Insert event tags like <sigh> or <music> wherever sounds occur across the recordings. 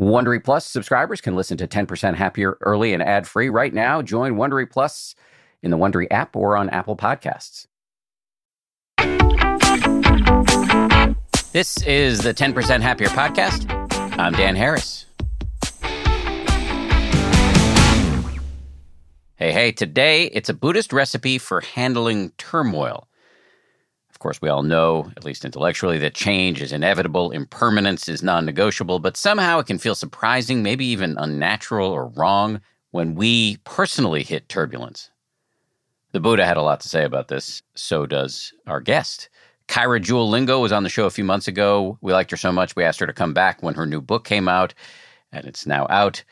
Wondery Plus subscribers can listen to 10% Happier early and ad free right now. Join Wondery Plus in the Wondery app or on Apple Podcasts. This is the 10% Happier podcast. I'm Dan Harris. Hey, hey, today it's a Buddhist recipe for handling turmoil. Of course, we all know, at least intellectually, that change is inevitable, impermanence is non negotiable, but somehow it can feel surprising, maybe even unnatural or wrong when we personally hit turbulence. The Buddha had a lot to say about this, so does our guest. Kaira Jewel Lingo was on the show a few months ago. We liked her so much, we asked her to come back when her new book came out, and it's now out.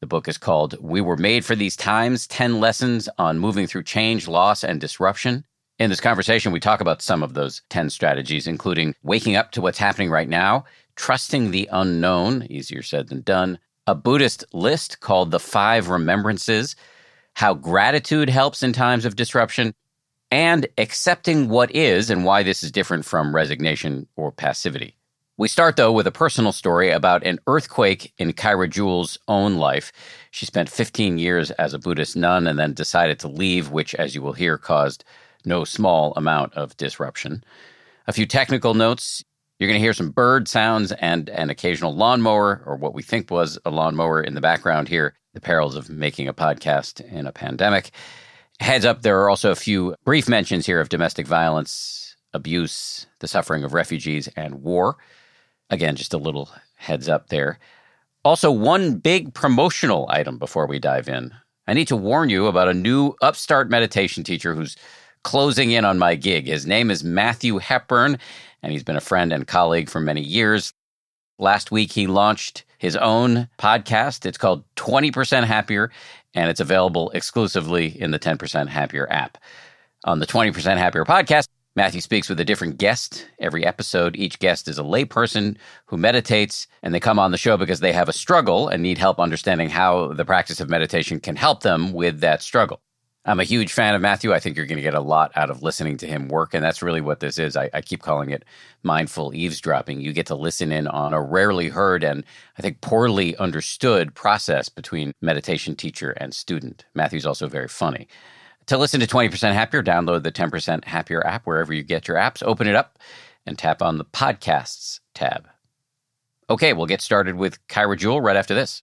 The book is called We Were Made for These Times 10 Lessons on Moving Through Change, Loss, and Disruption. In this conversation, we talk about some of those 10 strategies, including waking up to what's happening right now, trusting the unknown, easier said than done, a Buddhist list called the Five Remembrances, how gratitude helps in times of disruption, and accepting what is and why this is different from resignation or passivity. We start, though, with a personal story about an earthquake in Kaira Jewel's own life. She spent 15 years as a Buddhist nun and then decided to leave, which, as you will hear, caused no small amount of disruption. A few technical notes. You're going to hear some bird sounds and an occasional lawnmower, or what we think was a lawnmower in the background here. The perils of making a podcast in a pandemic. Heads up, there are also a few brief mentions here of domestic violence, abuse, the suffering of refugees, and war. Again, just a little heads up there. Also, one big promotional item before we dive in. I need to warn you about a new upstart meditation teacher who's closing in on my gig. His name is Matthew Hepburn, and he's been a friend and colleague for many years. Last week, he launched his own podcast. It's called 20% Happier, and it's available exclusively in the 10% Happier app. On the 20% Happier podcast, Matthew speaks with a different guest every episode. Each guest is a layperson who meditates, and they come on the show because they have a struggle and need help understanding how the practice of meditation can help them with that struggle. I'm a huge fan of Matthew. I think you're going to get a lot out of listening to him work. And that's really what this is. I, I, keep calling it mindful eavesdropping. You get to listen in on a rarely heard and I think poorly understood process between meditation teacher and student. Matthew's also very funny. To listen to 20% Happier, download the 10% Happier app wherever you get your apps, open it up, and tap on the Podcasts tab. Okay, we'll get started with Kaira Jewel right after this.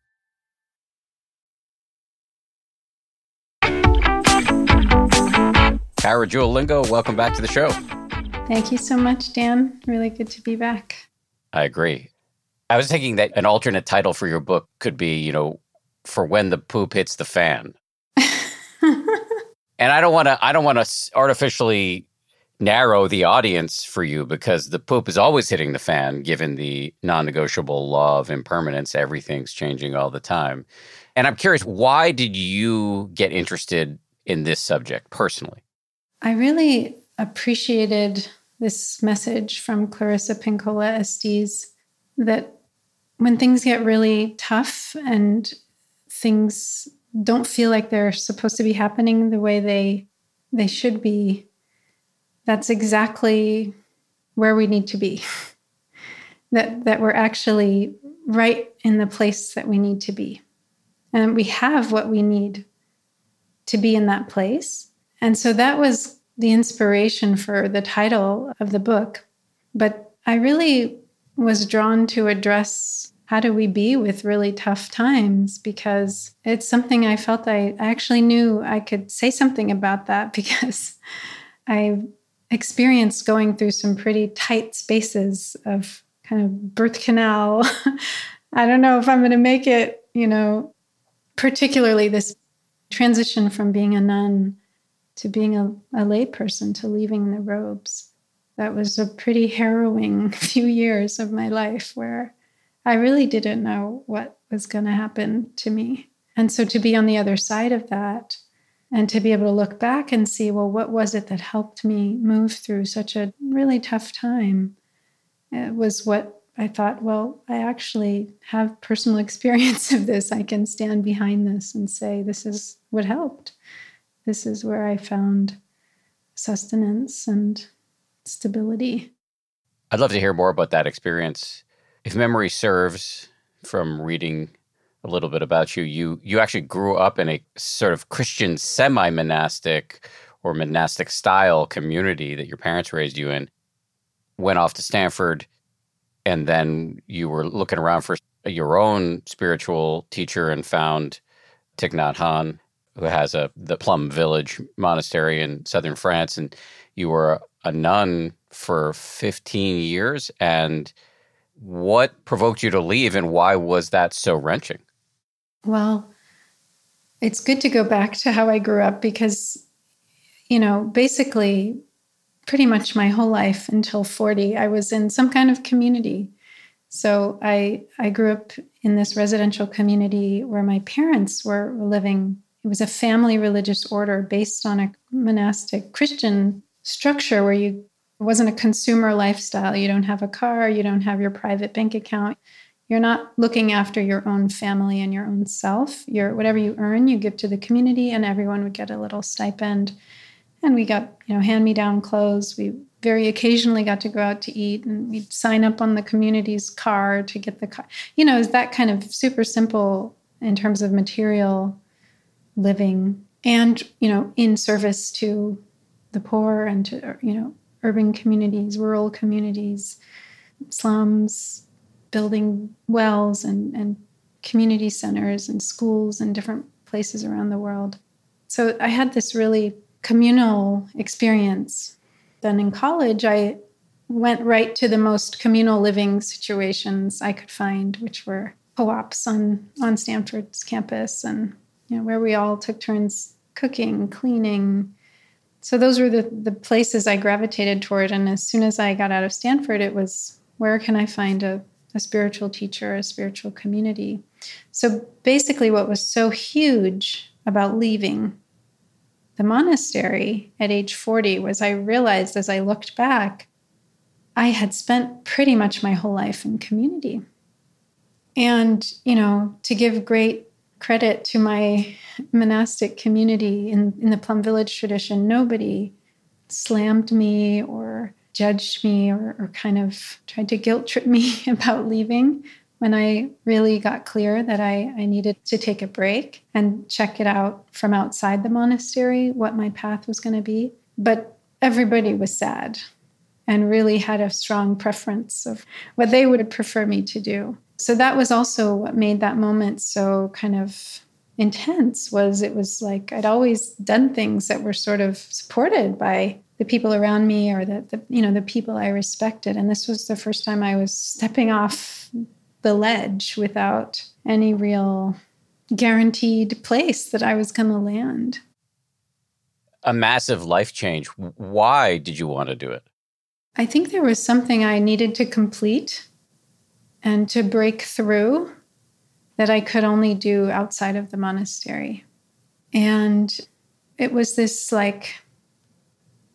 Kara Jewel Lingo, welcome back to the show. Thank you so much, Dan. Really good to be back. I agree. I was thinking that an alternate title for your book could be, you know, for when the poop hits the fan. <laughs> and I don't want to I don't want to artificially narrow the audience for you because the poop is always hitting the fan given the non-negotiable law of impermanence everything's changing all the time. And I'm curious why did you get interested in this subject personally? I really appreciated this message from Clarissa Pinkola Estes that when things get really tough and things don't feel like they're supposed to be happening the way they they should be that's exactly where we need to be. <laughs> That that we're actually right in the place that we need to be. And we have what we need to be in that place and so that was the inspiration for the title of the book but i really was drawn to address how do we be with really tough times? Because it's something I felt I actually knew I could say something about that <laughs> because I experienced going through some pretty tight spaces of kind of birth canal. <laughs> I don't know if I'm going to make it, you know, particularly this transition from being a nun to being a, a layperson to leaving the robes. That was a pretty harrowing <laughs> few years of my life where I really didn't know what was going to happen to me. And so to be on the other side of that and to be able to look back and see, well, what was it that helped me move through such a really tough time? It was what I thought, well, I actually have personal <laughs> experience of this. I can stand behind this and say, this is what helped. This is where I found sustenance and stability. I'd love to hear more about that experience if memory serves from reading a little bit about you, you you actually grew up in a sort of Christian semi-monastic or monastic style community that your parents raised you in. Went off to Stanford, and then you were looking around for your own spiritual teacher and found Thich Nhat Hanh, who has a the Plum Village monastery in southern France, and you were a nun for 15 years and what provoked you to leave and why was that so wrenching? Well, it's good to go back to how I grew up because, you know, basically, pretty much my whole life until 40, I was in some kind of community. So I I grew up in this residential community where my parents were living. It was a family religious order based on a monastic Christian structure where you it wasn't a consumer lifestyle. You don't have a car, you don't have your private bank account. You're not looking after your own family and your own self. You're whatever you earn, you give to the community, and everyone would get a little stipend. And we got, you know, hand-me-down clothes. We very occasionally got to go out to eat and we'd sign up on the community's car to get the car. You know, is that kind of super simple in terms of material living and, you know, in service to the poor and to, you know, urban communities, rural communities, slums, building wells and, and community centers and schools and different places around the world. So I had this really communal experience. Then in college, I went right to the most communal living situations I could find, which were co-ops on on Stanford's campus, and you know where we all took turns cooking, cleaning, so those were the, the places I gravitated toward. And as soon as I got out of Stanford, it was where can I find a, a spiritual teacher, a spiritual community? So basically, what was so huge about leaving the monastery at age 40 was I realized as I looked back I had spent pretty much my whole life in community. And, you know, to give great credit to my monastic community in, in the Plum Village tradition, nobody slammed me or judged me or, or kind of tried to guilt trip me <laughs> about leaving when I really got clear that I, I needed to take a break and check it out from outside the monastery, what my path was going to be. But everybody was sad and really had a strong preference of what they would prefer me to do. So that was also what made that moment so kind of intense was it was like I'd always done things that were sort of supported by the people around me or the, the you know the people I respected and this was the first time I was stepping off the ledge without any real guaranteed place that I was going to land. A massive life change. Why did you want to do it? I think there was something I needed to complete and to break through that I could only do outside of the monastery. And it was this like,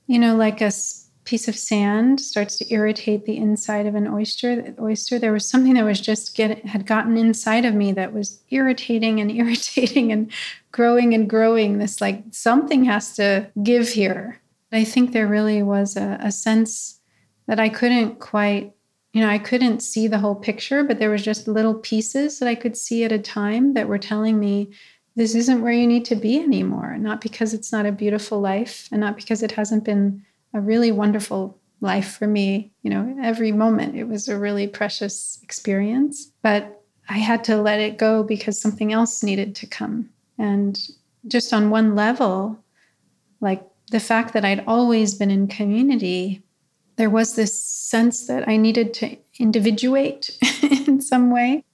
you know, like a piece of sand starts to irritate the inside of an oyster. The oyster, there was something that was just get had gotten inside of me that was irritating and <laughs> irritating and growing and growing. This like something has to give here. I think there really was a, a sense that I couldn't quite you know, I couldn't see the whole picture, but there was just little pieces that I could see at a time that were telling me this isn't where you need to be anymore. Not because it's not a beautiful life and not because it hasn't been a really wonderful life for me. You know, every moment it was a really precious experience, but I had to let it go because something else needed to come. And just on one level, like the fact that I'd always been in community there was this sense that I needed to individuate <laughs> in some way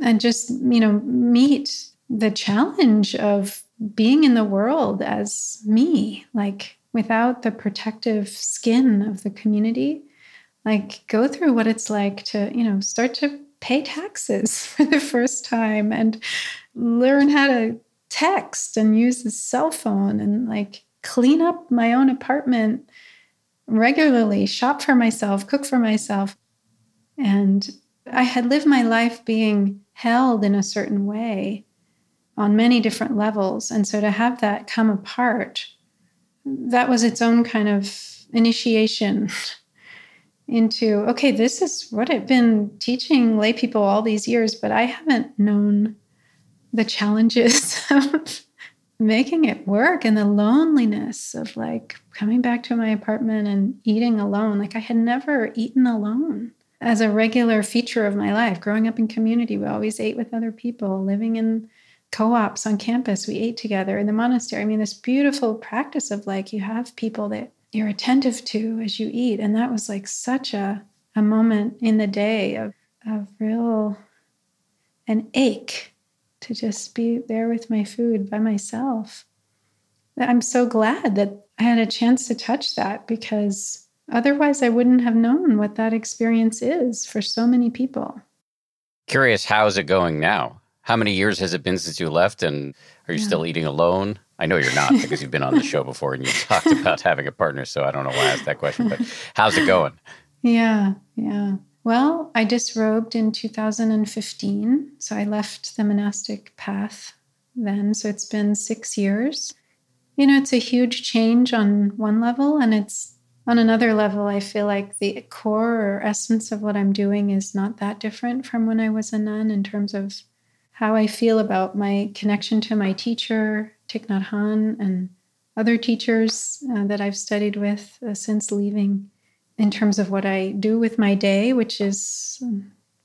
and just, you know, meet the challenge of being in the world as me, like without the protective skin of the community, like go through what it's like to, you know, start to pay taxes <laughs> for the first time and learn how to text and use a cell phone and like clean up my own apartment regularly, shop for myself, cook for myself. And I had lived my life being held in a certain way on many different levels. And so to have that come apart, that was its own kind of initiation <laughs> into okay, this is what I've been teaching lay people all these years, but I haven't known the challenges <laughs> of making it work and the loneliness of like coming back to my apartment and eating alone. Like I had never eaten alone as a regular feature of my life. Growing up in community, we always ate with other people, living in co-ops on campus, we ate together in the monastery. I mean, this beautiful practice of like you have people that you're attentive to as you eat. And that was like such a, a moment in the day of, of real an ache to just be there with my food by myself. I'm so glad that I had a chance to touch that because otherwise I wouldn't have known what that experience is for so many people. Curious, how's it going now? How many years has it been since you left? And are you yeah. still eating alone? I know you're not <laughs> because you've been on the show before and you talked about having a partner. So I don't know why I asked that question, but how's it going? <laughs> Yeah, yeah. Well, I disrobed in 2015. So I left the monastic path then. So it's been six years. You know, it's a huge change on one level. And it's on another level, I feel like the core or essence of what I'm doing is not that different from when I was a nun in terms of how I feel about my connection to my teacher, Thich Nhat Hanh, and other teachers uh, that I've studied with uh, since leaving in terms of what I do with my day, which is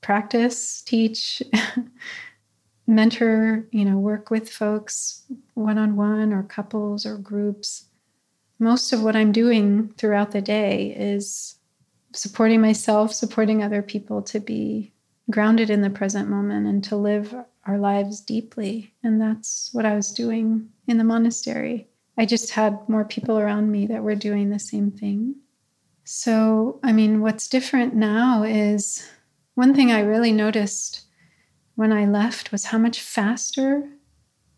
practice, teach, <laughs> mentor, you know, work with folks one on one or couples or groups. Most of what I'm doing throughout the day is supporting myself, supporting other people to be grounded in the present moment and to live our lives deeply. And that's what I was doing in the monastery. I just had more people around me that were doing the same thing. So, I mean, what's different now is one thing I really noticed when I left was how much faster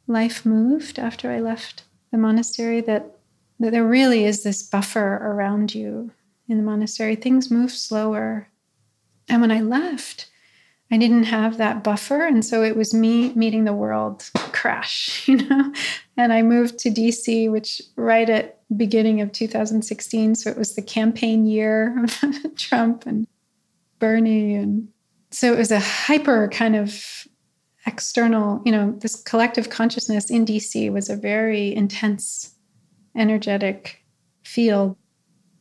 life moved after I left the monastery that, that there really is this buffer around you in the monastery. Things move slower. And when I left, I didn't have that buffer. And so it was me meeting the world crash, <laughs> you know? And I moved to DC, which right at beginning of 2016. So it was the campaign year of <laughs> Trump and Bernie. And so it was a hyper kind of external, you know, this collective consciousness in DC was a very intense, energetic field.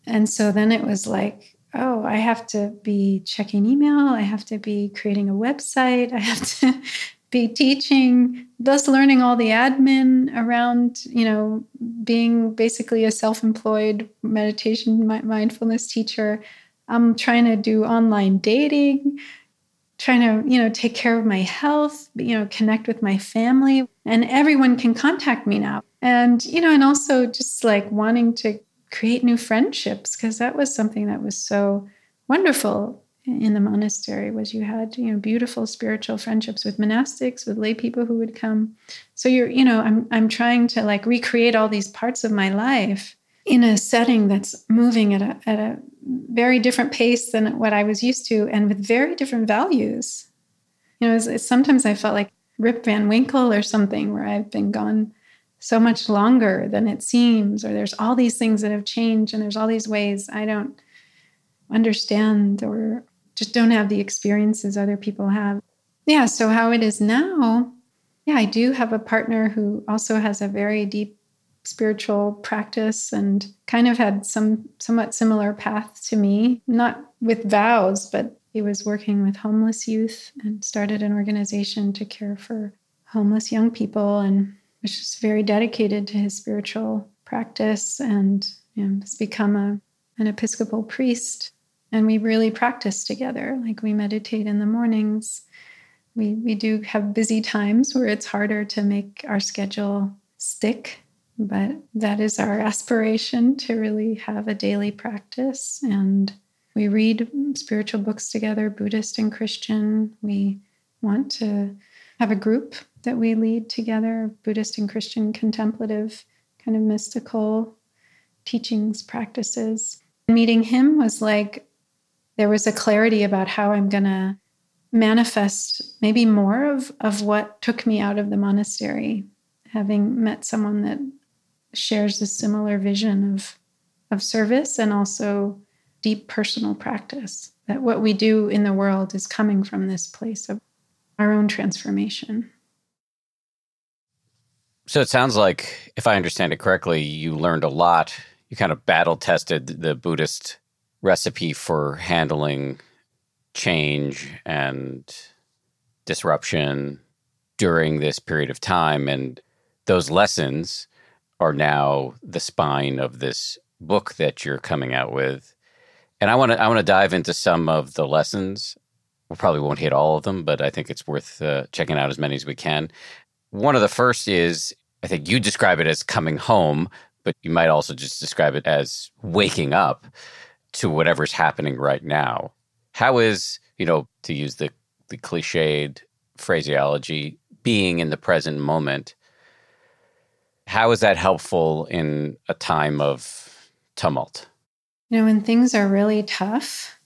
And so then it was like, oh, I have to be checking email. I have to be creating a website. <laughs> I have to be teaching, thus learning all the admin around, you know, being basically a self employed meditation mindfulness teacher. I'm trying to do online dating, trying to, you know, take care of my health, you know, connect with my family. And everyone can contact me now. And, you know, and also just like wanting to create new friendships because that was something that was so wonderful in the monastery was you had you know beautiful spiritual friendships with monastics with lay people who would come. So you're you know i'm i'm trying to like recreate all these parts of my life in a setting that's moving at a at a very different pace than what i was used to and with very different values. You know it's, it's, sometimes i felt like rip van winkle or something where i've been gone so much longer than it seems or there's all these things that have changed and there's all these ways i don't understand or just don't have the experiences other people have. Yeah, so how it is now, yeah, I do have a partner who also has a very deep spiritual practice and kind of had some somewhat similar path to me, not with vows, but he was working with homeless youth and started an organization to care for homeless young people and was just very dedicated to his spiritual practice and you know, has become a, an Episcopal priest. And we really practice together. Like we meditate in the mornings. We, we do have busy times where it's harder to make our schedule stick, but that is our aspiration to really have a daily practice. And we read spiritual books together, Buddhist and Christian. We want to have a group that we lead together, Buddhist and Christian contemplative, kind of mystical teachings, practices. Meeting him was like there was a clarity about how I'm going to manifest maybe more of, of what took me out of the monastery, having met someone that shares a similar vision of, of service and also deep personal practice. That what we do in the world is coming from this place of our own transformation. So it sounds like, if I understand it correctly, you learned a lot. You kind of battle tested the Buddhist recipe for handling change and disruption during this period of time. And those lessons are now the spine of this book that you're coming out with. And I want to I want to dive into some of the lessons. We probably won't hit all of them, but I think it's worth uh, checking out as many as we can. One of the first is I think you describe it as coming home, but you might also just describe it as waking up to whatever's happening right now. How is, you know, to use the, the cliched phraseology, being in the present moment, how is that helpful in a time of tumult? You know, when things are really tough,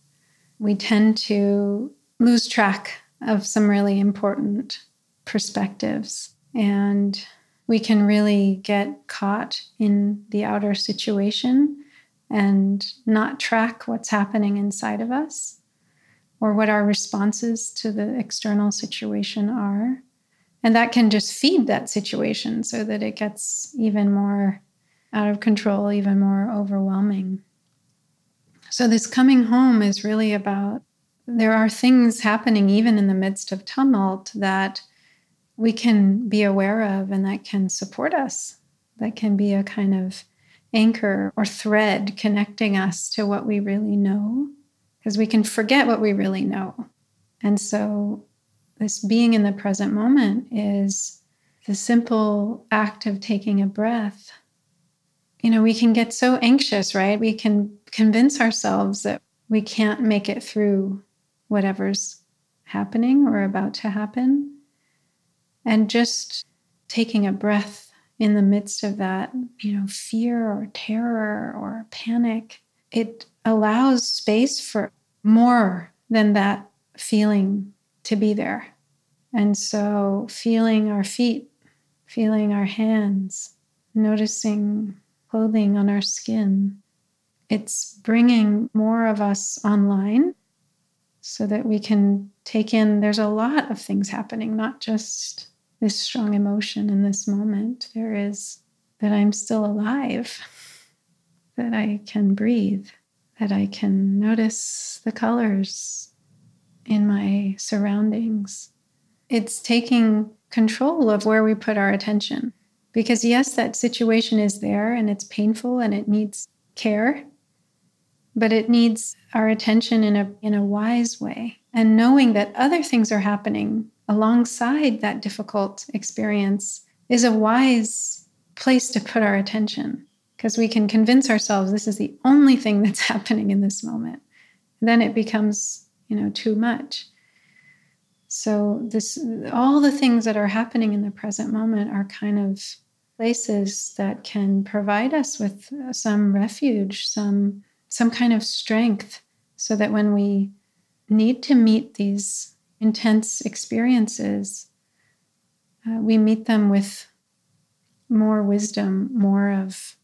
we tend to lose track of some really important perspectives. And we can really get caught in the outer situation and not track what's happening inside of us or what our responses to the external situation are. And that can just feed that situation so that it gets even more out of control, even more overwhelming. So, this coming home is really about there are things happening even in the midst of tumult that we can be aware of and that can support us, that can be a kind of anchor or thread connecting us to what we really know, because we can forget what we really know. And so, this being in the present moment is the simple act of taking a breath. You know, we can get so anxious, right? We can convince ourselves that we can't make it through whatever's happening or about to happen. And just taking a breath in the midst of that, you know, fear or terror or panic, it allows space for more than that feeling to be there. And so, feeling our feet, feeling our hands, noticing clothing on our skin, it's bringing more of us online so that we can take in. There's a lot of things happening, not just this strong emotion in this moment. There is that I'm still alive, that I can breathe, that I can notice the colors in my surroundings. It's taking control of where we put our attention. Because, yes, that situation is there and it's painful and it needs care, but it needs our attention in a, in a wise way. And knowing that other things are happening alongside that difficult experience is a wise place to put our attention because we can convince ourselves this is the only thing that's <laughs> happening in this moment. then it becomes, you know, too much. So this all the things that are happening in the present moment are kind of places that can provide us with some refuge, some some kind of strength so that when we need to meet these intense experiences, uh, we meet them with more wisdom, more of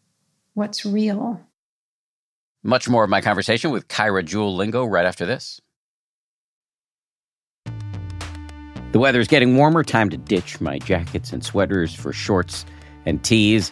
what's real. Much more of my conversation with Kaira Jewel Lingo right after this. The weather is getting warmer. Time to ditch my jackets and sweaters for shorts and tees.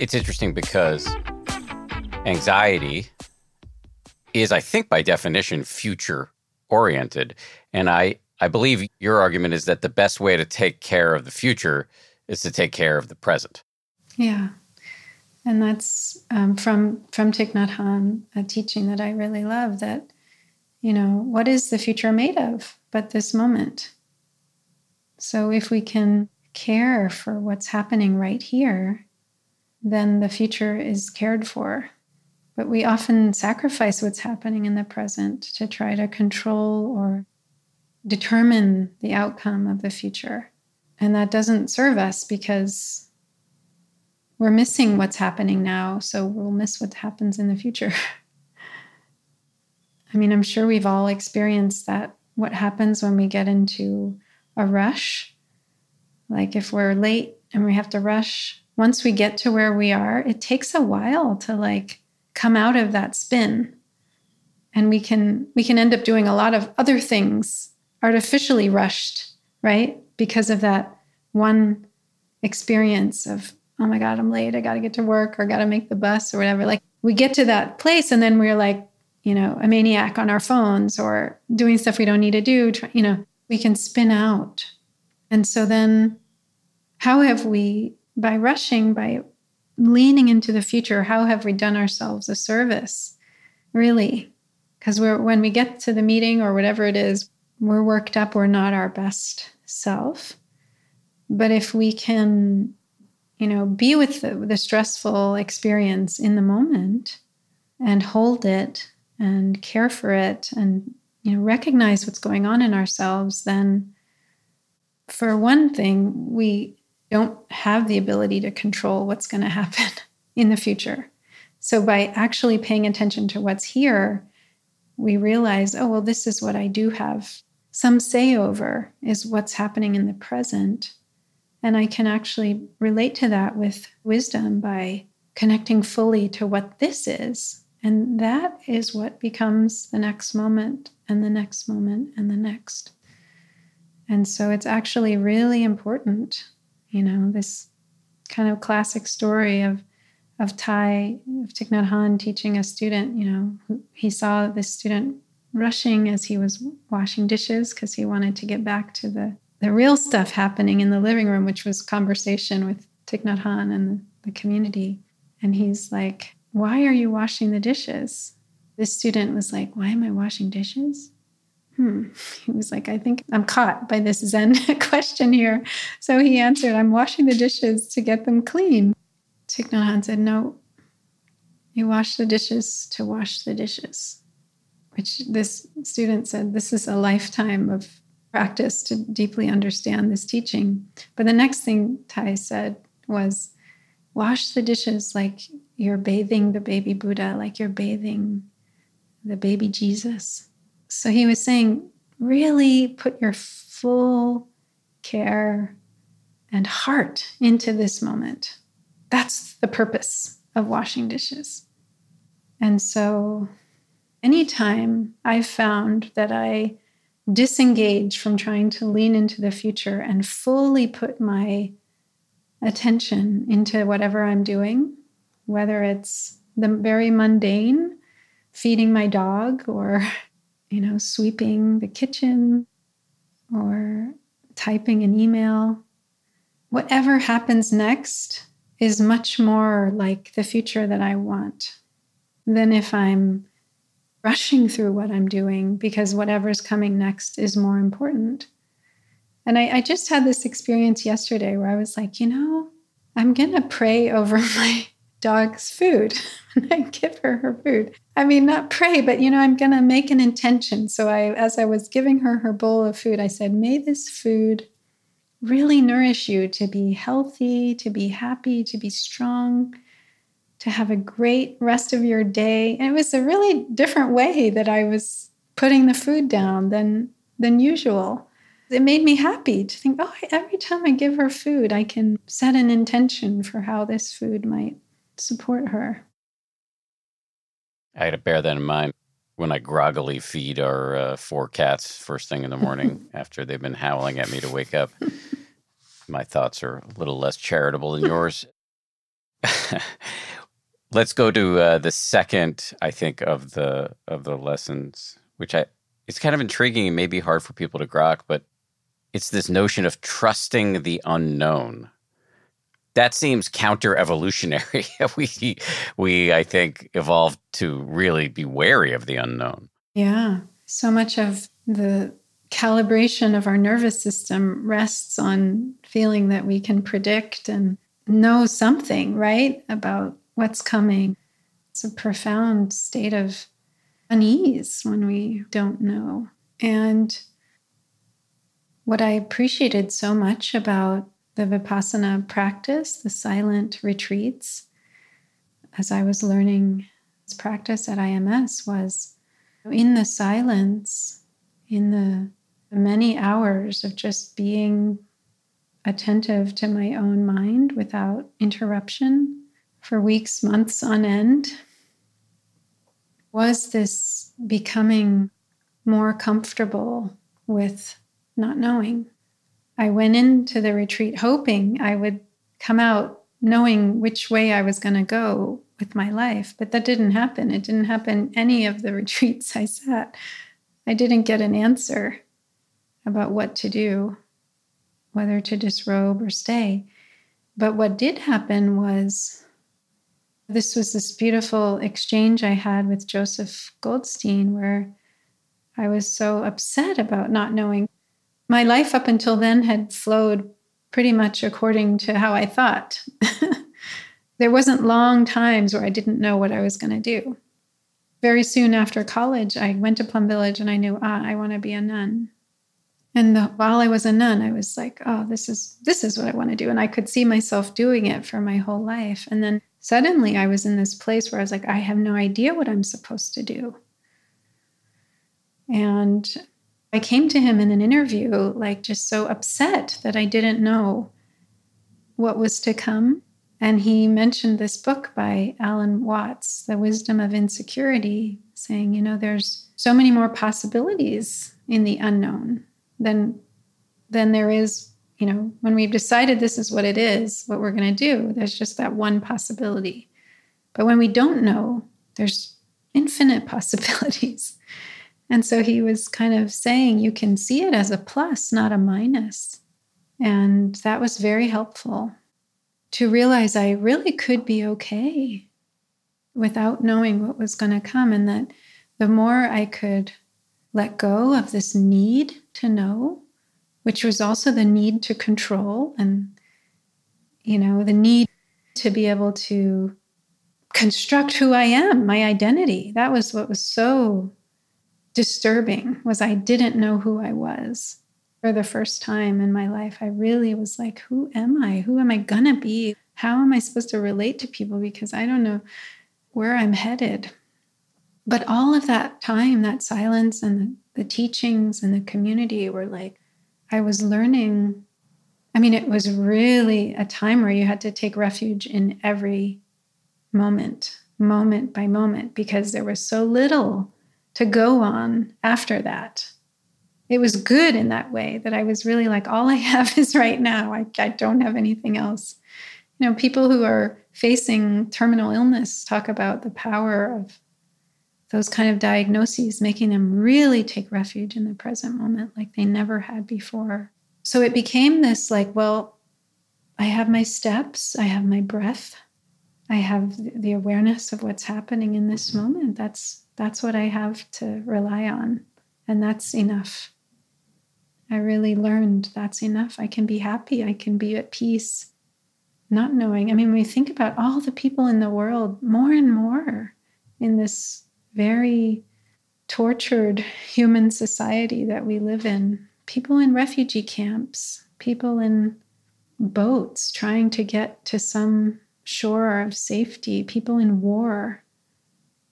It's interesting because anxiety is, I think, by definition, future oriented. And I, I believe your argument is that the best way to take care of the future is to take care of the present. Yeah. And that's um, from from Thich Nhat Hanh, a teaching that I really love. That you know, what is the future made of but this moment? So if we can care for what's happening right here, then the future is cared for. But we often sacrifice what's happening in the present to try to control or determine the outcome of the future. And that doesn't serve us because we're missing what's happening now, so we'll miss what happens in the future. <laughs> I mean, I'm sure we've all experienced that what happens when we get into a rush. Like if we're late and we have to rush, once we get to where we are, it takes a while to like come out of that spin. And we can we can end up doing a lot of other things artificially rushed, right? Because of that one experience of oh my God, I'm late. I got to get to work or got to make the bus or whatever. Like we get to that place and then we're like, you know, a maniac on our phones or doing stuff we don't need to do. You know, we can spin out. And so then, how have we, by rushing, by leaning into the future, how have we done ourselves a service? Really? Because when we get to the meeting or whatever it is, we're worked up, we're not our best self. But if we can you know, be with the, the stressful experience in the moment and hold it and care for it and you know recognize what's going on in ourselves then for one thing we don't have the ability to control what's going to happen <laughs> in the future so by actually paying attention to what's here we realize oh well this is what i do have some say over is what's happening in the present and I can actually relate to that with wisdom by connecting fully to what this is. And that is what becomes the next moment and the next moment and the next. And so it's actually really important, you know, this kind of classic story of of Thay, of Thich Nhat Hanh teaching a student, you know, he saw this student rushing as he was washing dishes because he wanted to get back to the the real stuff happening in the living room, which was conversation with Thich Nhat Hanh and the community. And he's like, Why are you washing the dishes? This student was like, Why am I washing dishes? Hmm. He was like, I think I'm caught by this Zen <laughs> question here. So he answered, I'm washing the dishes to get them clean. Thich Hanh said, No, you wash the dishes to wash the dishes. Which this student said, This is a lifetime of practice to deeply understand this teaching. But the next thing Thay said was wash the dishes like you're bathing the baby Buddha, like you're bathing the baby Jesus. So he was saying, really put your full care and heart into this moment. That's the purpose of washing dishes. And so, anytime I've found that I disengage from trying to lean into the future and fully put my attention into whatever I'm doing, whether it's the very mundane, feeding my dog, or, you know, sweeping the kitchen, or typing an email. Whatever happens next is much more like the future that I want than if I'm <laughs> rushing through what I'm doing because whatever's coming next is more important. And I, I just had this experience yesterday where I was like, you know, I'm going to pray over <laughs> my dog's food <laughs> when I give her her food. I mean, not pray, but you know, I'm going to make an intention. So I, as I was giving her her bowl of food, I said, may this food really nourish you to be healthy, to be happy, to be strong, to have a great rest of your day. And it was a really different way that I was putting the food down than than usual. It made me happy to think, oh, every time I give her food, I can set an intention for how this food might support her. I had to bear that in mind when I groggily feed our uh, four cats first thing in the morning <laughs> after they've been howling at me to wake up. My thoughts are a little less charitable than yours. <laughs> Let's go to uh, the second, I think, of the of the lessons, which I it's kind of intriguing and maybe hard for people to grok, but it's this notion of trusting the unknown. That seems counter evolutionary. <laughs> we we I think evolved to really be wary of the unknown. Yeah. So much of the calibration of our nervous system rests on feeling that we can predict and know something, right? About what's coming. It's a profound state of unease when we don't know. And what I appreciated so much about the Vipassana practice, the silent retreats, as I was learning this practice at IMS, was in the silence, in the many hours of just being attentive to my own mind without interruption for weeks, months on end, was this becoming more comfortable with not knowing. I went into the retreat hoping I would come out knowing which way I was going to go with my life, but that didn't happen. It didn't happen any of the <laughs> retreats I sat. I didn't get an answer about what to do, whether to disrobe or stay. But what did happen was this was this beautiful exchange I had with Joseph Goldstein, where I was so upset about not knowing. My life up until then had flowed pretty much according to how I thought. <laughs> there wasn't long times where I didn't know what I was going to do. Very soon after college, I went to Plum Village and I knew, ah, I want to be a nun. And the, while I was a nun, I was like, oh, this is this is what I want to do. And I could see myself doing it for my whole life. And then suddenly I was in this place where I was like, I have no idea what I'm supposed to do. And I came to him in an interview, like just so upset that I didn't know what was to come. And he mentioned this book by Alan Watts, The Wisdom of Insecurity, saying, you know, there's so many more possibilities in the unknown than than there is you know when we've decided this is what it is what we're going to do there's just that one possibility but when we don't know there's infinite <laughs> possibilities and so he was kind of saying you can see it as a plus not a minus. and that was very helpful to realize i really could be okay without knowing what was going to come and that the more i could let go of this need to know, which was also the need to control and, you know, the need to be able to construct who I am, my identity. That was what was so disturbing was I didn't know who I was. For the first time in my life, I really was like, who am I? Who am I going to be? How am I supposed to relate to people because I don't know where I'm headed. But all of that time, that silence and the, the teachings and the community were like, I was learning. I mean, it was really a time where you had to take refuge in every moment, moment by moment, because there was so little to go on after that. It was good in that way that I was really like, all I have <laughs> is right now. I, I don't have anything else. You know, people who are facing terminal illness talk about the power of those kind of diagnoses, making them really take refuge in the present moment like they never had before. So it became this like, well, I have my steps, I have my breath, I have the awareness of what's happening in this moment. That's that's what I have to rely on. And that's enough. I really learned that's enough. I can be happy, I can be at peace, not knowing. I mean, we think about all the people in the world, more and more in this very tortured <laughs> human society that we live in. People in refugee camps, people in boats trying to get to some shore of safety, people in war.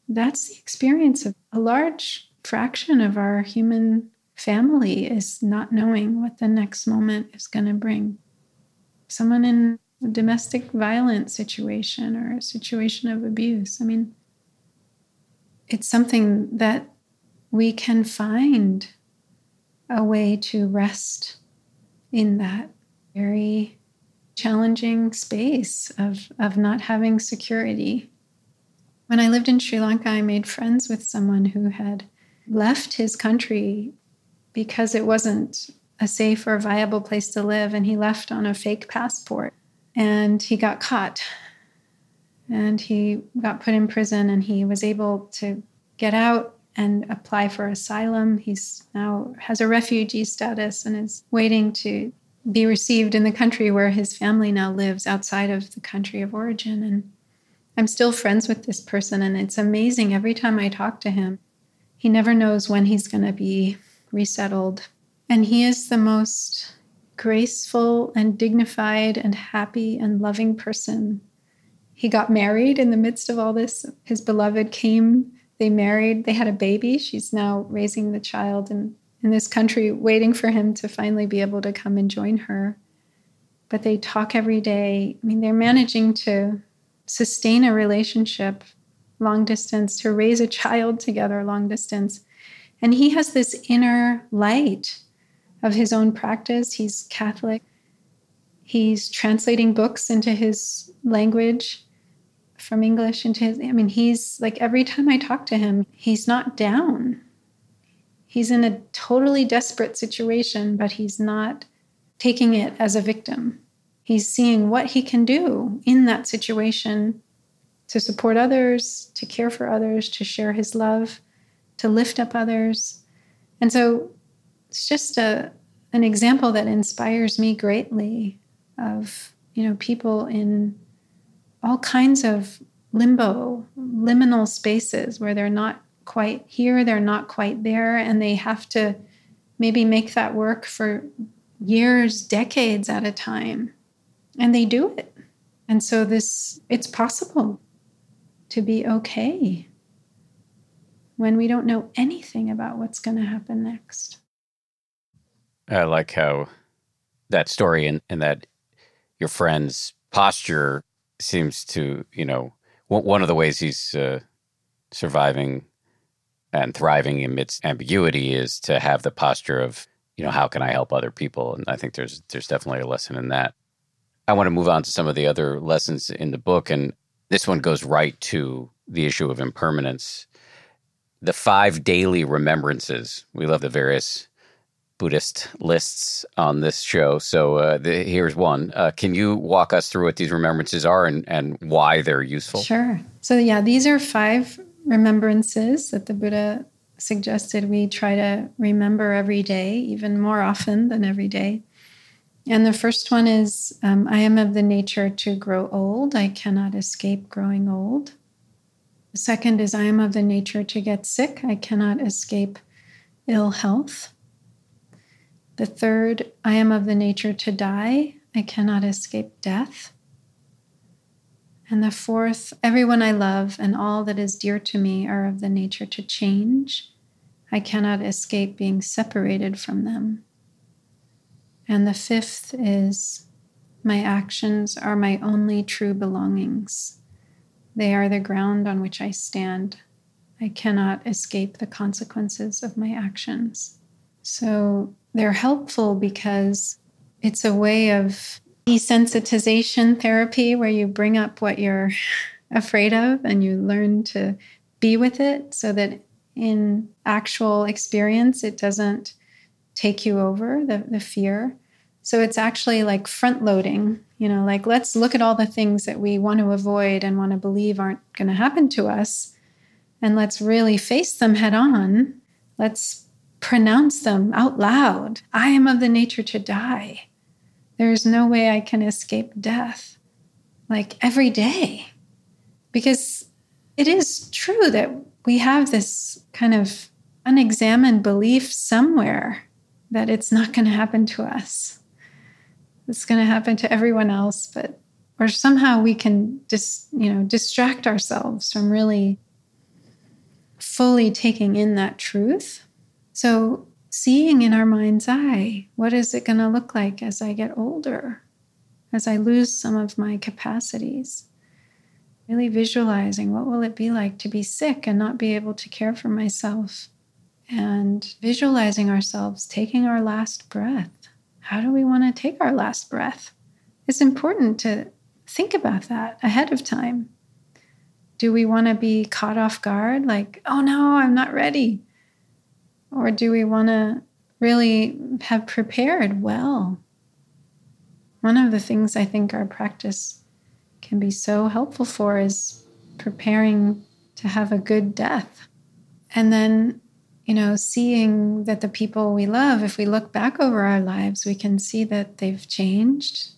That's the experience of a large fraction of our human family is not knowing what the next moment is going to bring. Someone in a domestic violence situation or a situation of abuse. I mean, it's something that we can find a way to rest in that very challenging space of, of not having security. When I lived in Sri Lanka, I made friends with someone who had left his country because it wasn't a safe or viable place to live, and he left on a fake passport. And he got caught and he got put in prison and he was able to get out and apply for asylum. He's now has a refugee status and is waiting to be received in the country where his family now lives outside of the country of origin. And I'm still friends with this person, and it's amazing every time I talk to him. He never knows when he's going to be resettled. And he is the most graceful and dignified and happy and loving person. He got married in the midst of all this. His beloved came, they married, they had a baby. She's now raising the child in, in this country, waiting for him to finally be able to come and join her. But they talk every day. I mean, they're managing to sustain a relationship long distance, to raise a child together long distance. And he has this inner light of his own practice. He's Catholic. He's translating books into his language from English into his. I mean, he's like every time I talk to him, he's not down. He's in a totally desperate situation, but he's not taking it as a victim. He's seeing what he can do in that situation to support others, to care for others, to share his love, to lift up others. And so it's just a an example that inspires me greatly of you know people in all kinds of limbo liminal spaces where they're not quite here they're not quite there and they have to maybe make that work for years decades at a time and they do it and so this it's possible to be okay when we don't know anything about what's going to happen next. I like how that story and, and that your friend's posture seems to, you know, one of the ways he's uh, surviving and thriving amidst ambiguity is to have the posture of, you know, how can I help other people? And I think there's there's definitely a lesson in that. I want to move on to some of the other lessons in the book, and this one goes right to the issue of impermanence the five daily remembrances. We love the various Buddhist lists on this show. So uh, the, here's one. Uh, can you walk us through what these remembrances are and, and why they're useful? Sure. So, yeah, these are five remembrances that the Buddha suggested we try to remember every day, even more often than every day. And the first one is um, I am of the nature to grow old. I cannot escape growing old. The second is I am of the nature to get sick. I cannot escape ill health. The third, I am of the nature to die. I cannot escape death. And the fourth, everyone I love and all that is dear to me are of the nature to change. I cannot escape being separated from them. And the fifth is, my actions are my only true belongings. They are the ground on which I stand. I cannot escape the consequences of my actions. So they're helpful because it's a way of desensitization therapy where you bring up what you're <laughs> afraid of and you learn to be with it so that in actual experience it doesn't take you over the, the fear. So it's actually like front loading you know, like let's look at all the things that we want to avoid and want to believe aren't going to happen to us. And let's really face them head on. Let's pronounce them out loud. I am of the nature to die. There is no way I can escape death. Like every day. Because it is true that we have this kind of unexamined belief somewhere that it's not going to happen to us. It's going to happen to everyone else but or somehow we can just you know distract ourselves from really fully taking in that truth. So seeing in our mind's eye what is it going to look like as i get older? As i lose some of my capacities? Really visualizing what will it be like to be sick and not be able to care for myself and visualizing ourselves taking our last breath how do we want to take our last breath? It's important to think about that ahead of time. Do we want to be caught off guard, like, oh no, I'm not ready? Or do we want to really have prepared well? One of the things I think our practice can be so helpful for is preparing to have a good death. And then you know, seeing that the people we love, if we look back over our lives, we can see that they've changed.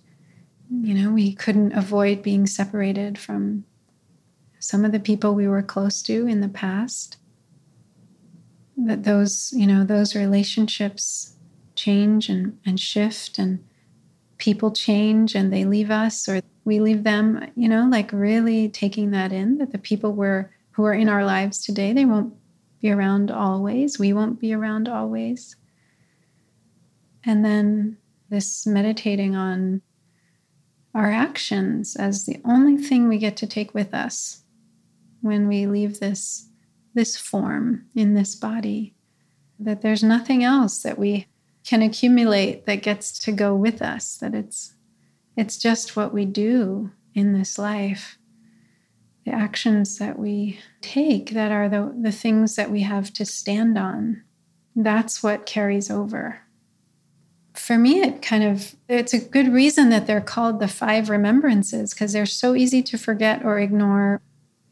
You know, we couldn't avoid being separated from some of the people we were close to in the past. That those, you know, those relationships change and, and shift. And people change and they leave us or we leave them, you know, like really taking that in that the people we're, who are in our lives today, they won't be around always. We won't be around always. And then this meditating on our actions as the only thing we get to take with us when we leave this this form in this body that there's nothing else that we can accumulate that gets to go with us that it's it's just what we do in this life the actions that we take that are the, the things that we have to stand on. That's what carries over. For me it kind of it's a good reason that they're called the five remembrances because they're so easy to forget or ignore.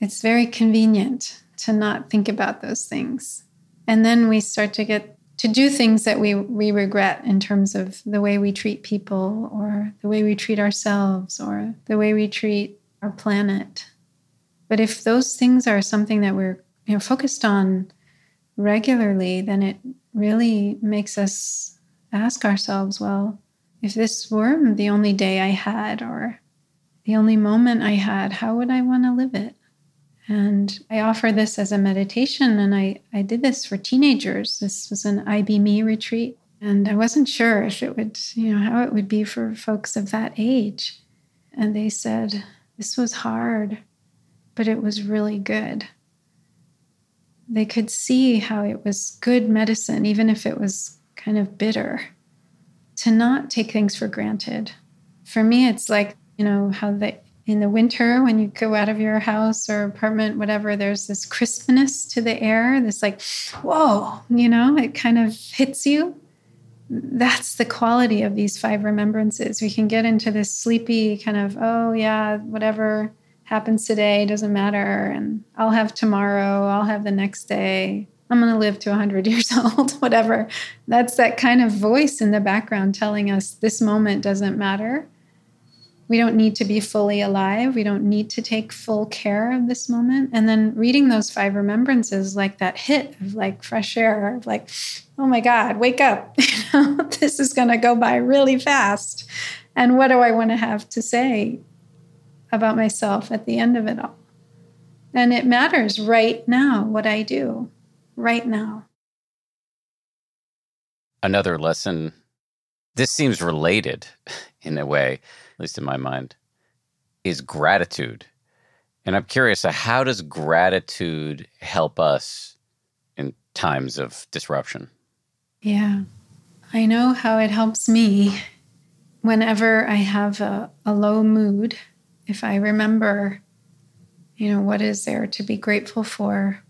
It's very convenient to not think about those things. And then we start to get to do things that we we regret in terms of the way we treat people or the way we treat ourselves or the way we treat our planet but if those things are something that we're you know focused on regularly then it really makes us ask ourselves, well, if this were the only day I had or the only moment I had, how would I want to live it? And I offer this as a meditation, and I, I did this for teenagers. This was an IB retreat, and I wasn't sure if it would, you know, how it would be for folks of that age. And they said, This was hard, but it was really good. They could see how it was good medicine, even if it was kind of bitter to not take things for granted. For me, it's like, you know, how they, in the winter when you go out of your house or apartment, whatever, there's this crispness to the air, this like, whoa, you know, it kind of hits you. That's the quality of these five remembrances. We can get into this sleepy kind of, oh, yeah, whatever happens today doesn't matter. And I'll have tomorrow, I'll have the next day. I'm going to live to 100 <laughs> years old, whatever. That's that kind of voice in the background telling us this moment doesn't matter. We don't need to be fully alive. We don't need to take full care of this moment. And then reading those five remembrances, like that hit of like fresh air, of like, oh my God, wake up. <laughs> You know, this is going to go by really fast. And what do I want to have to say about myself at the end of it all? And it matters right now what I do right now. Another lesson. This seems related in a way, at least in my mind, is gratitude. And I'm curious, how does gratitude help us in times of disruption? Yeah, I know how it helps me whenever I have a, a low mood. If I remember, you know, what is there to be grateful for?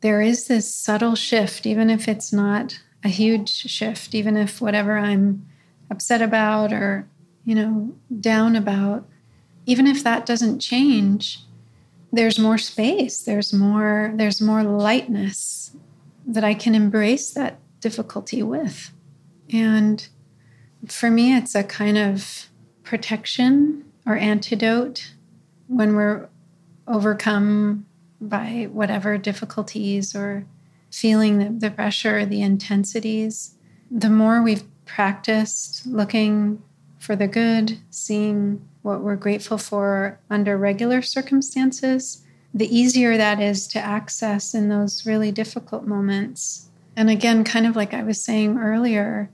there is this subtle shift, even if it's not a huge shift, even if whatever I'm upset about or, you know, down about, even if that doesn't change, there's more space, there's more, there's more lightness that I can embrace that difficulty with. And for me, it's a kind of protection or antidote when we're overcome by whatever difficulties or feeling the, the pressure, the intensities, the more we've practiced looking for the good, seeing what we're grateful for under regular circumstances, the easier that is to access in those really difficult moments. And again, kind of like I was saying earlier,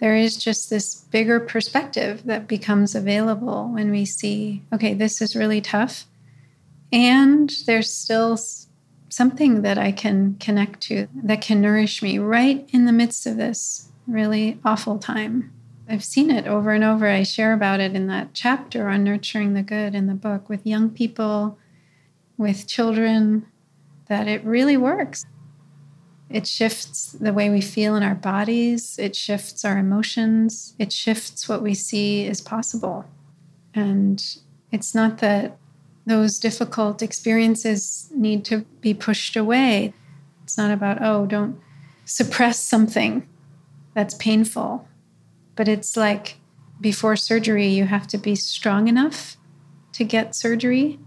there is just this bigger perspective that becomes available when we see, okay, this is really tough. And there's still something that I can connect to that can nourish me right in the midst of this really awful time. I've seen it over and over. I share about it in that chapter on nurturing the good in the book with young people, with children, that it really works. It shifts the way we feel in our bodies, it shifts our emotions, it shifts what we see is possible. And it's not that those difficult experiences need to be pushed away. It's not about, oh, don't suppress something that's painful. But it's like before surgery, you have to be strong enough to get surgery.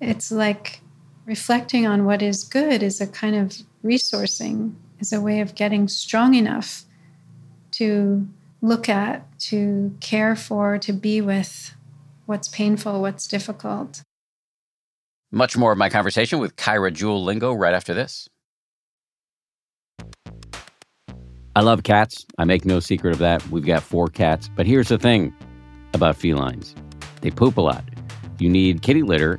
It's like reflecting on what is good is a kind of resourcing, is a way of getting strong enough to look at, to care for, to be with what's painful, what's difficult. Much more of my conversation with Kaira Jewel Lingo right after this. I love cats. I make no secret of that. We've got four cats. But here's the thing about felines they poop a lot. You need kitty litter,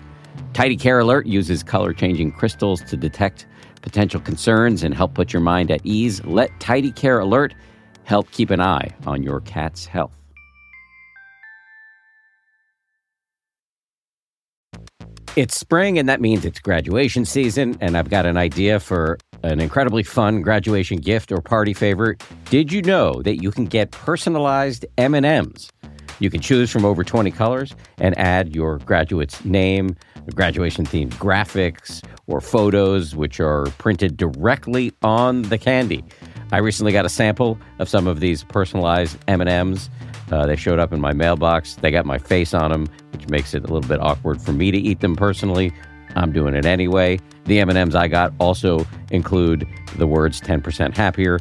Tidy Care Alert uses color changing crystals to detect potential concerns and help put your mind at ease. Let Tidy Care Alert help keep an eye on your cat's health. It's spring, and that means it's graduation season, and I've got an idea for an incredibly fun graduation gift or party favor. Did you know that you can get personalized M&Ms? You can choose from over 20 colors and add your graduate's name, graduation themed graphics, or photos which are printed directly on the candy. I recently got a sample of some of these personalized M&Ms. Uh, they showed up in my mailbox. They got my face on them, which makes it a little bit awkward for me to eat them personally. I'm doing it anyway. The M&Ms I got also include the words 10% happier,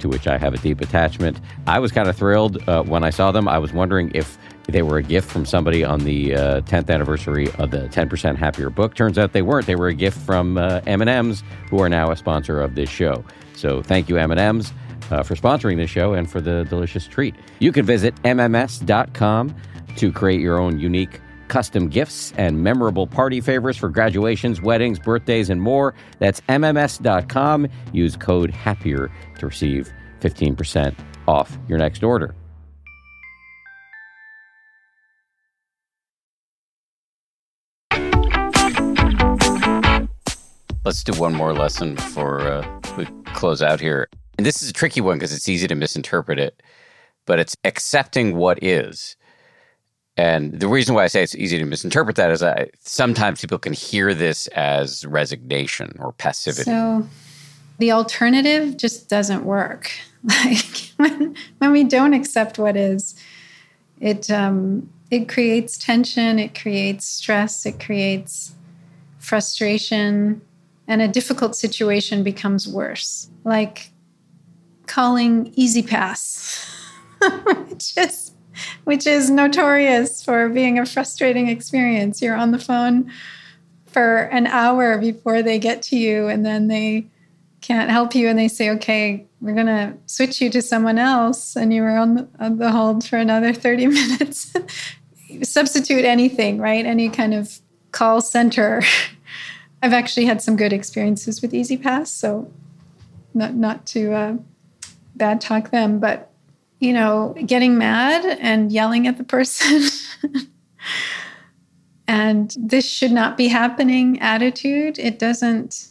to which I have a deep attachment. I was kind of thrilled uh, when I saw them. I was wondering if they were a gift from somebody on the uh, 10th anniversary of the 10% happier book. Turns out they weren't. They were a gift from uh, M&Ms, who are now a sponsor of this show. So thank you, M&Ms uh, for sponsoring this show and for the delicious treat. You can visit MMS.com to create your own unique custom gifts and memorable party favors for graduations, weddings, birthdays, and more. That's MMS.com. Use code HAPPIER to receive 15% off your next order. Let's do one more lesson before uh, we close out here. And this is a tricky one because it's easy to misinterpret it, but it's accepting what is. And the reason why I say it's easy to misinterpret that is that sometimes people can hear this as resignation or passivity. So the alternative just doesn't work. <laughs> Like when, when we don't accept what is, it um, it creates tension, it creates stress, it creates frustration, and a difficult situation becomes worse. Like calling E-ZPass, <laughs> is which is notorious for being a frustrating experience. You're on the phone for an hour before they get to you, and then they can't help you, and they say, "Okay, we're going to switch you to someone else," and you were on the, hold for another 30 <laughs> minutes. Substitute anything, right? Any kind of call center. <laughs> I've actually had some good experiences with E-ZPass, so not not to uh, bad talk them, but you know, getting mad and yelling at the person <laughs> and this should not be happening attitude, it doesn't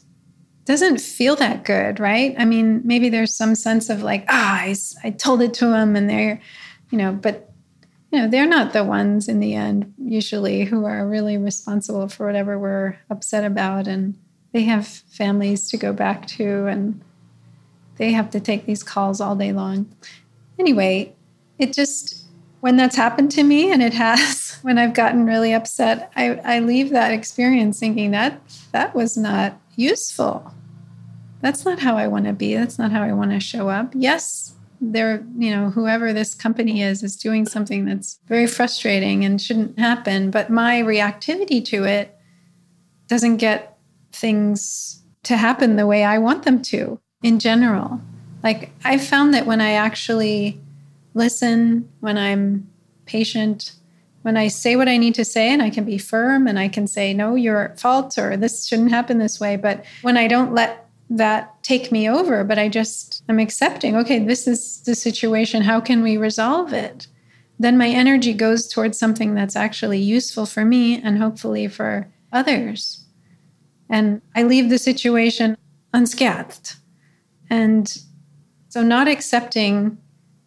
doesn't feel that good, right? I mean, maybe there's some sense of like, ah, I, I told it to them and they're, you know, but you know, they're not the ones in the end usually who are really responsible for whatever we're upset about and they have families to go back to and they have to take these calls all day long. Anyway, it just, when that's happened to me, and it has, <laughs> when I've gotten really upset, I, I leave that experience thinking that that was not useful. That's not how I want to be. That's not how I want to show up. Yes, there, you know, whoever this company is, is doing something that's very frustrating and shouldn't happen. But my reactivity to it doesn't get things to happen the way I want them to in general. Like I found that when I actually listen, when I'm patient, when I say what I need to say and I can be firm and I can say, no, you're at fault or this shouldn't happen this way. But when I don't let that take me over, but I just am accepting, okay, this is the situation. How can we resolve it? Then my energy goes towards something that's actually useful for me and hopefully for others. And I leave the situation unscathed. And so not accepting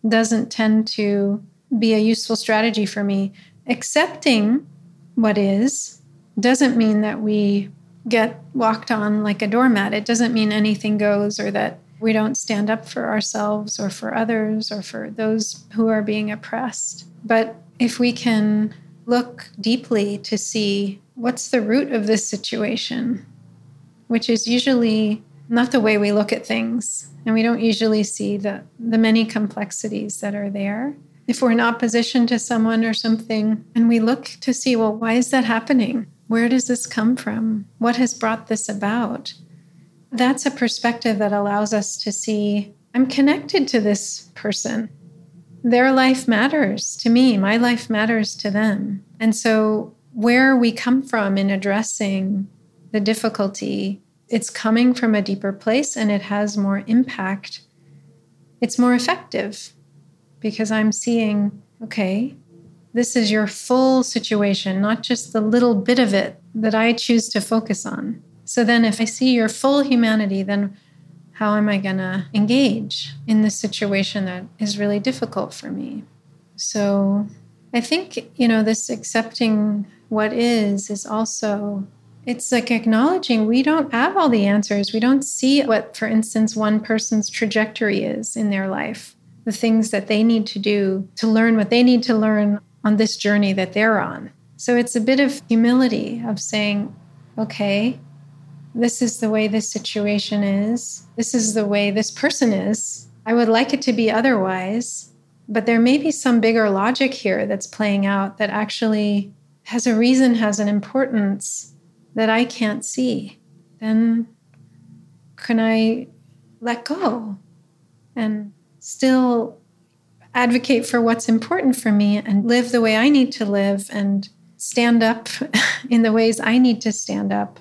doesn't tend to be a useful strategy for me. Accepting what is doesn't mean that we get walked on like a doormat. It doesn't mean anything goes or that we don't stand up for ourselves or for others or for those who are being oppressed. But if we can look deeply to see what's the root of this situation, which is usually not the way we look at things. And we don't usually see the, the many complexities that are there. If we're in opposition to someone or something, and we look to see, well, why is that happening? Where does this come from? What has brought this about? That's a perspective that allows us to see I'm connected to this person. Their life matters to me, my life matters to them. And so, where we come from in addressing the difficulty, it's coming from a deeper place and it has more impact. It's more effective because I'm seeing, okay, this is your full situation, not just the little bit of it that I choose to focus on. So then, if I see your full humanity, then how am I going to engage in this situation that is really difficult for me? So I think, you know, this accepting what is is also it's like acknowledging we don't have all the answers. We don't see what, for instance, one person's trajectory is in their life, the things that they need to do to learn what they need to learn on this journey that they're on. So it's a bit of humility of saying, okay, this is the way this situation is. This is the way this person is. I would like it to be otherwise, but there may be some bigger logic here that's playing out that actually has a reason, has an importance that I can't see. Then can I let go and still advocate for what's important for me and live the way I need to live and stand up <laughs> in the ways I need to stand up,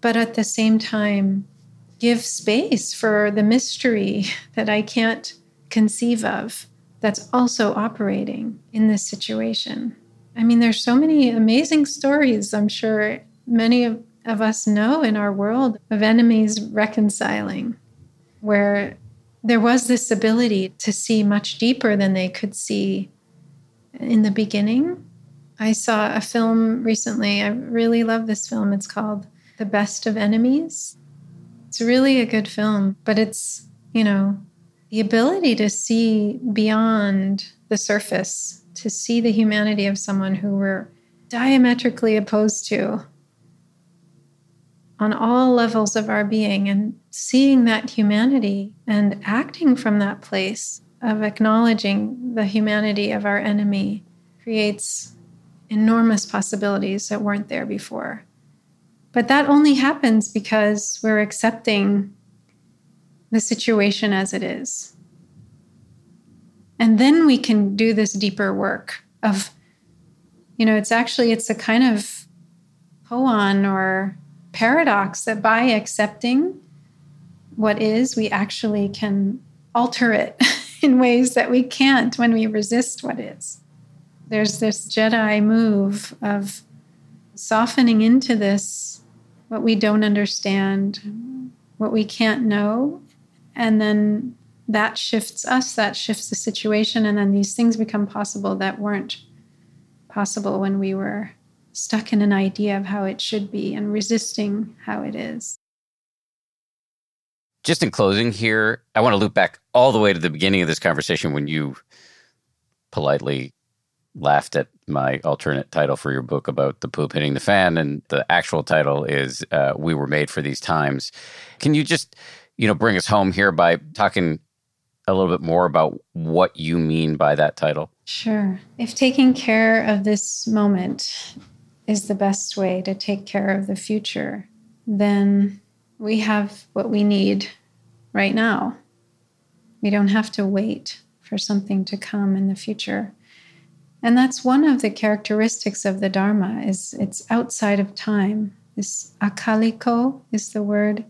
but at the same time, give space for the mystery <laughs> that I can't conceive of that's also operating in this situation. I mean, there's so many amazing stories, I'm sure many of, of us know in our world of enemies reconciling, where there was this ability to see much deeper than they could see in the beginning. I saw a film recently. I really love this film. It's called The Best of Enemies. It's really a good film, but it's, you know, the ability to see beyond the surface, to see the humanity of someone who we're diametrically opposed to on all levels of our being and seeing that humanity and acting from that place of acknowledging the humanity of our enemy creates enormous possibilities that weren't there before. But that only happens because we're accepting the situation as it is. And then we can do this deeper work of, you know, it's actually it's a kind of koan or paradox that by accepting what is, we actually can alter it <laughs> in ways that we can't when we resist what is. There's this Jedi move of softening into this, what we don't understand, what we can't know, and then that shifts us, that shifts the situation, and then these things become possible that weren't possible when we were stuck in an idea of how it should be and resisting how it is. Just in closing here, I want to loop back all the way to the beginning of this conversation when you politely laughed at my alternate title for your book about the poop hitting the fan and the actual title is uh, we were made for these times. Can you just you know bring us home here by talking a little bit more about what you mean by that title? Sure. If taking care of this moment is the best way to take care of the future, then we have what we need right now. We don't have to wait for something to come in the future. And that's one of the characteristics of the Dharma is it's outside of time. This akaliko is the word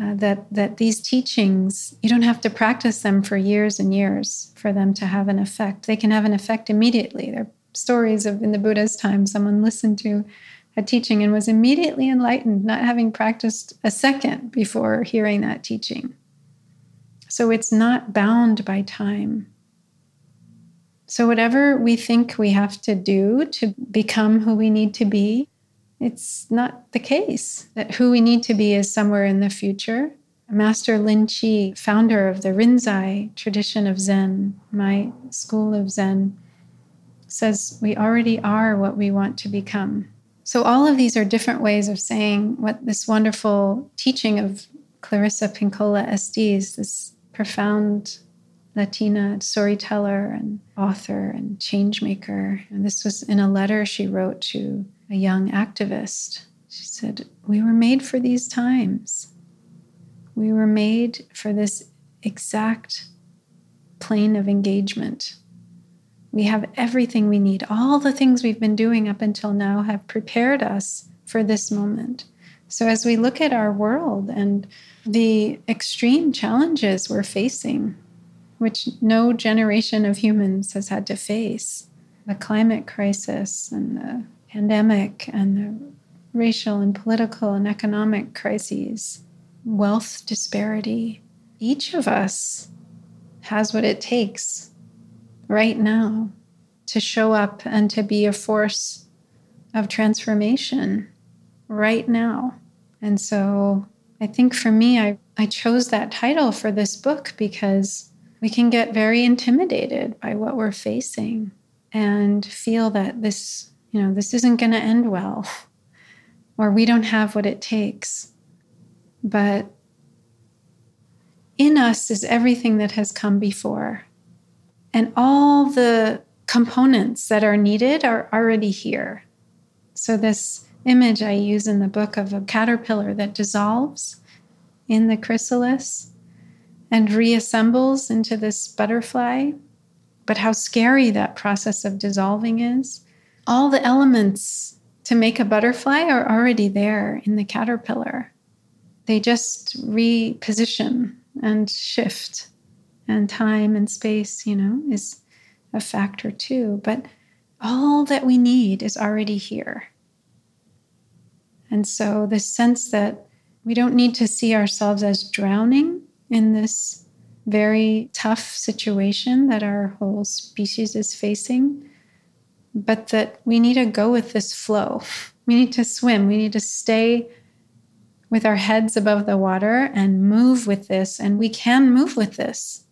uh, that that these teachings you don't have to practice them for years and years for them to have an effect. They can have an effect immediately. They're stories of in the Buddha's time, someone listened to a teaching and was immediately enlightened, not having practiced a second before hearing that teaching. So it's not bound by time. So, whatever we think we have to do to become who we need to be, it's not the case. That who we need to be is somewhere in the future. Master Lin Chi, founder of the Rinzai tradition of Zen, my school of Zen, says we already are what we want to become. So, all of these are different ways of saying what this wonderful teaching of Clarissa Pinkola Estes, this profound Latina storyteller and author and changemaker. And this was in a letter she wrote to a young activist. She said, We were made for these times. We were made for this exact plane of engagement. We have everything we need. All the things we've been doing up until now have prepared us for this moment. So, as we look at our world and the extreme challenges we're facing, which no generation of humans has had to face the climate crisis and the pandemic and the racial and political and economic crises, wealth disparity. Each of us has what it takes right now to show up and to be a force of transformation right now. And so I think for me, I, I chose that title for this book because we can get very intimidated by what we're facing and feel that this, you know, this isn't going to end well <laughs> or we don't have what it takes. But in us is everything that has come before. And all the components that are needed are already here. So, this image I use in the book of a caterpillar that dissolves in the chrysalis and reassembles into this butterfly. But how scary that process of dissolving is. All the elements to make a butterfly are already there in the caterpillar. They just reposition and shift, and time and space, you know, is a factor too. But all that we need is already here. And so, the sense that we don't need to see ourselves as drowning in this very tough situation that our whole species is facing, but that we need to go with this flow. We need to swim, we need to stay with our heads above the water and move with this. And we can move with this.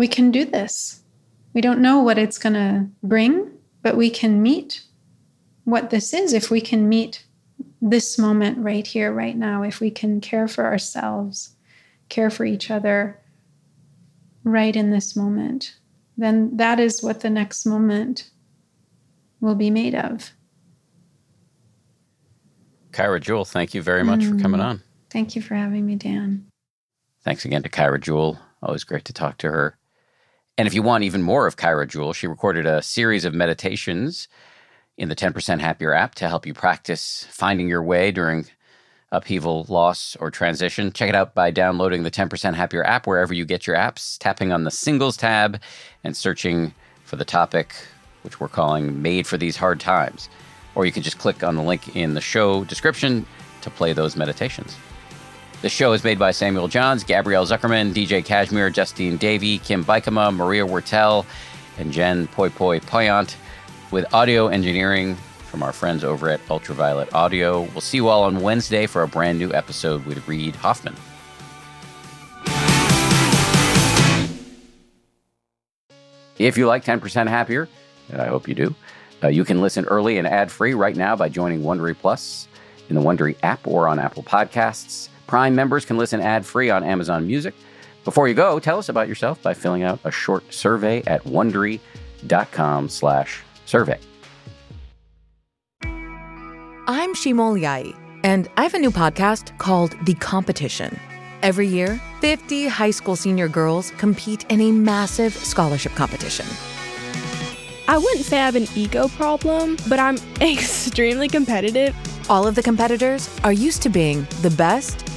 We can do this. We don't know what it's going to bring, but we can meet what this is if we can meet this moment right here, right now, if we can care for ourselves, care for each other right in this moment, then that is what the next moment will be made of. Kaira Jewel, thank you very much mm. for coming on. Thank you for having me, Dan. Thanks again to Kaira Jewel. Always great to talk to her. And if you want even more of Kaira Jewel, she recorded a series of meditations in the 10% Happier app to help you practice finding your way during upheaval, loss, or transition. Check it out by downloading the 10% Happier app wherever you get your apps, tapping on the Singles tab, and searching for the topic, which we're calling Made for These Hard Times or you can just click on the link in the show description to play those meditations. The show is made by Samuel Johns, Gabrielle Zuckerman, DJ Cashmere, Justine Davey, Kim Bikama, Maria Wertel, and Jen Poi Poi Poyant, with audio engineering from our friends over at Ultraviolet Audio. We'll see you all on Wednesday for a brand new episode with Reid Hoffman. If you like 10% Happier, and I hope you do, uh, you can listen early and ad free right now by joining Wondery Plus in the Wondery app or on Apple Podcasts. Prime members can listen ad free on Amazon Music. Before you go, tell us about yourself by filling out a short survey at wondery.com/slash survey. I'm Shimol Yai, and I have a new podcast called The Competition. Every year, 50 high school senior girls compete in a massive scholarship competition. I wouldn't say I have an ego problem, but I'm <laughs> extremely competitive. All of the competitors are used to being the best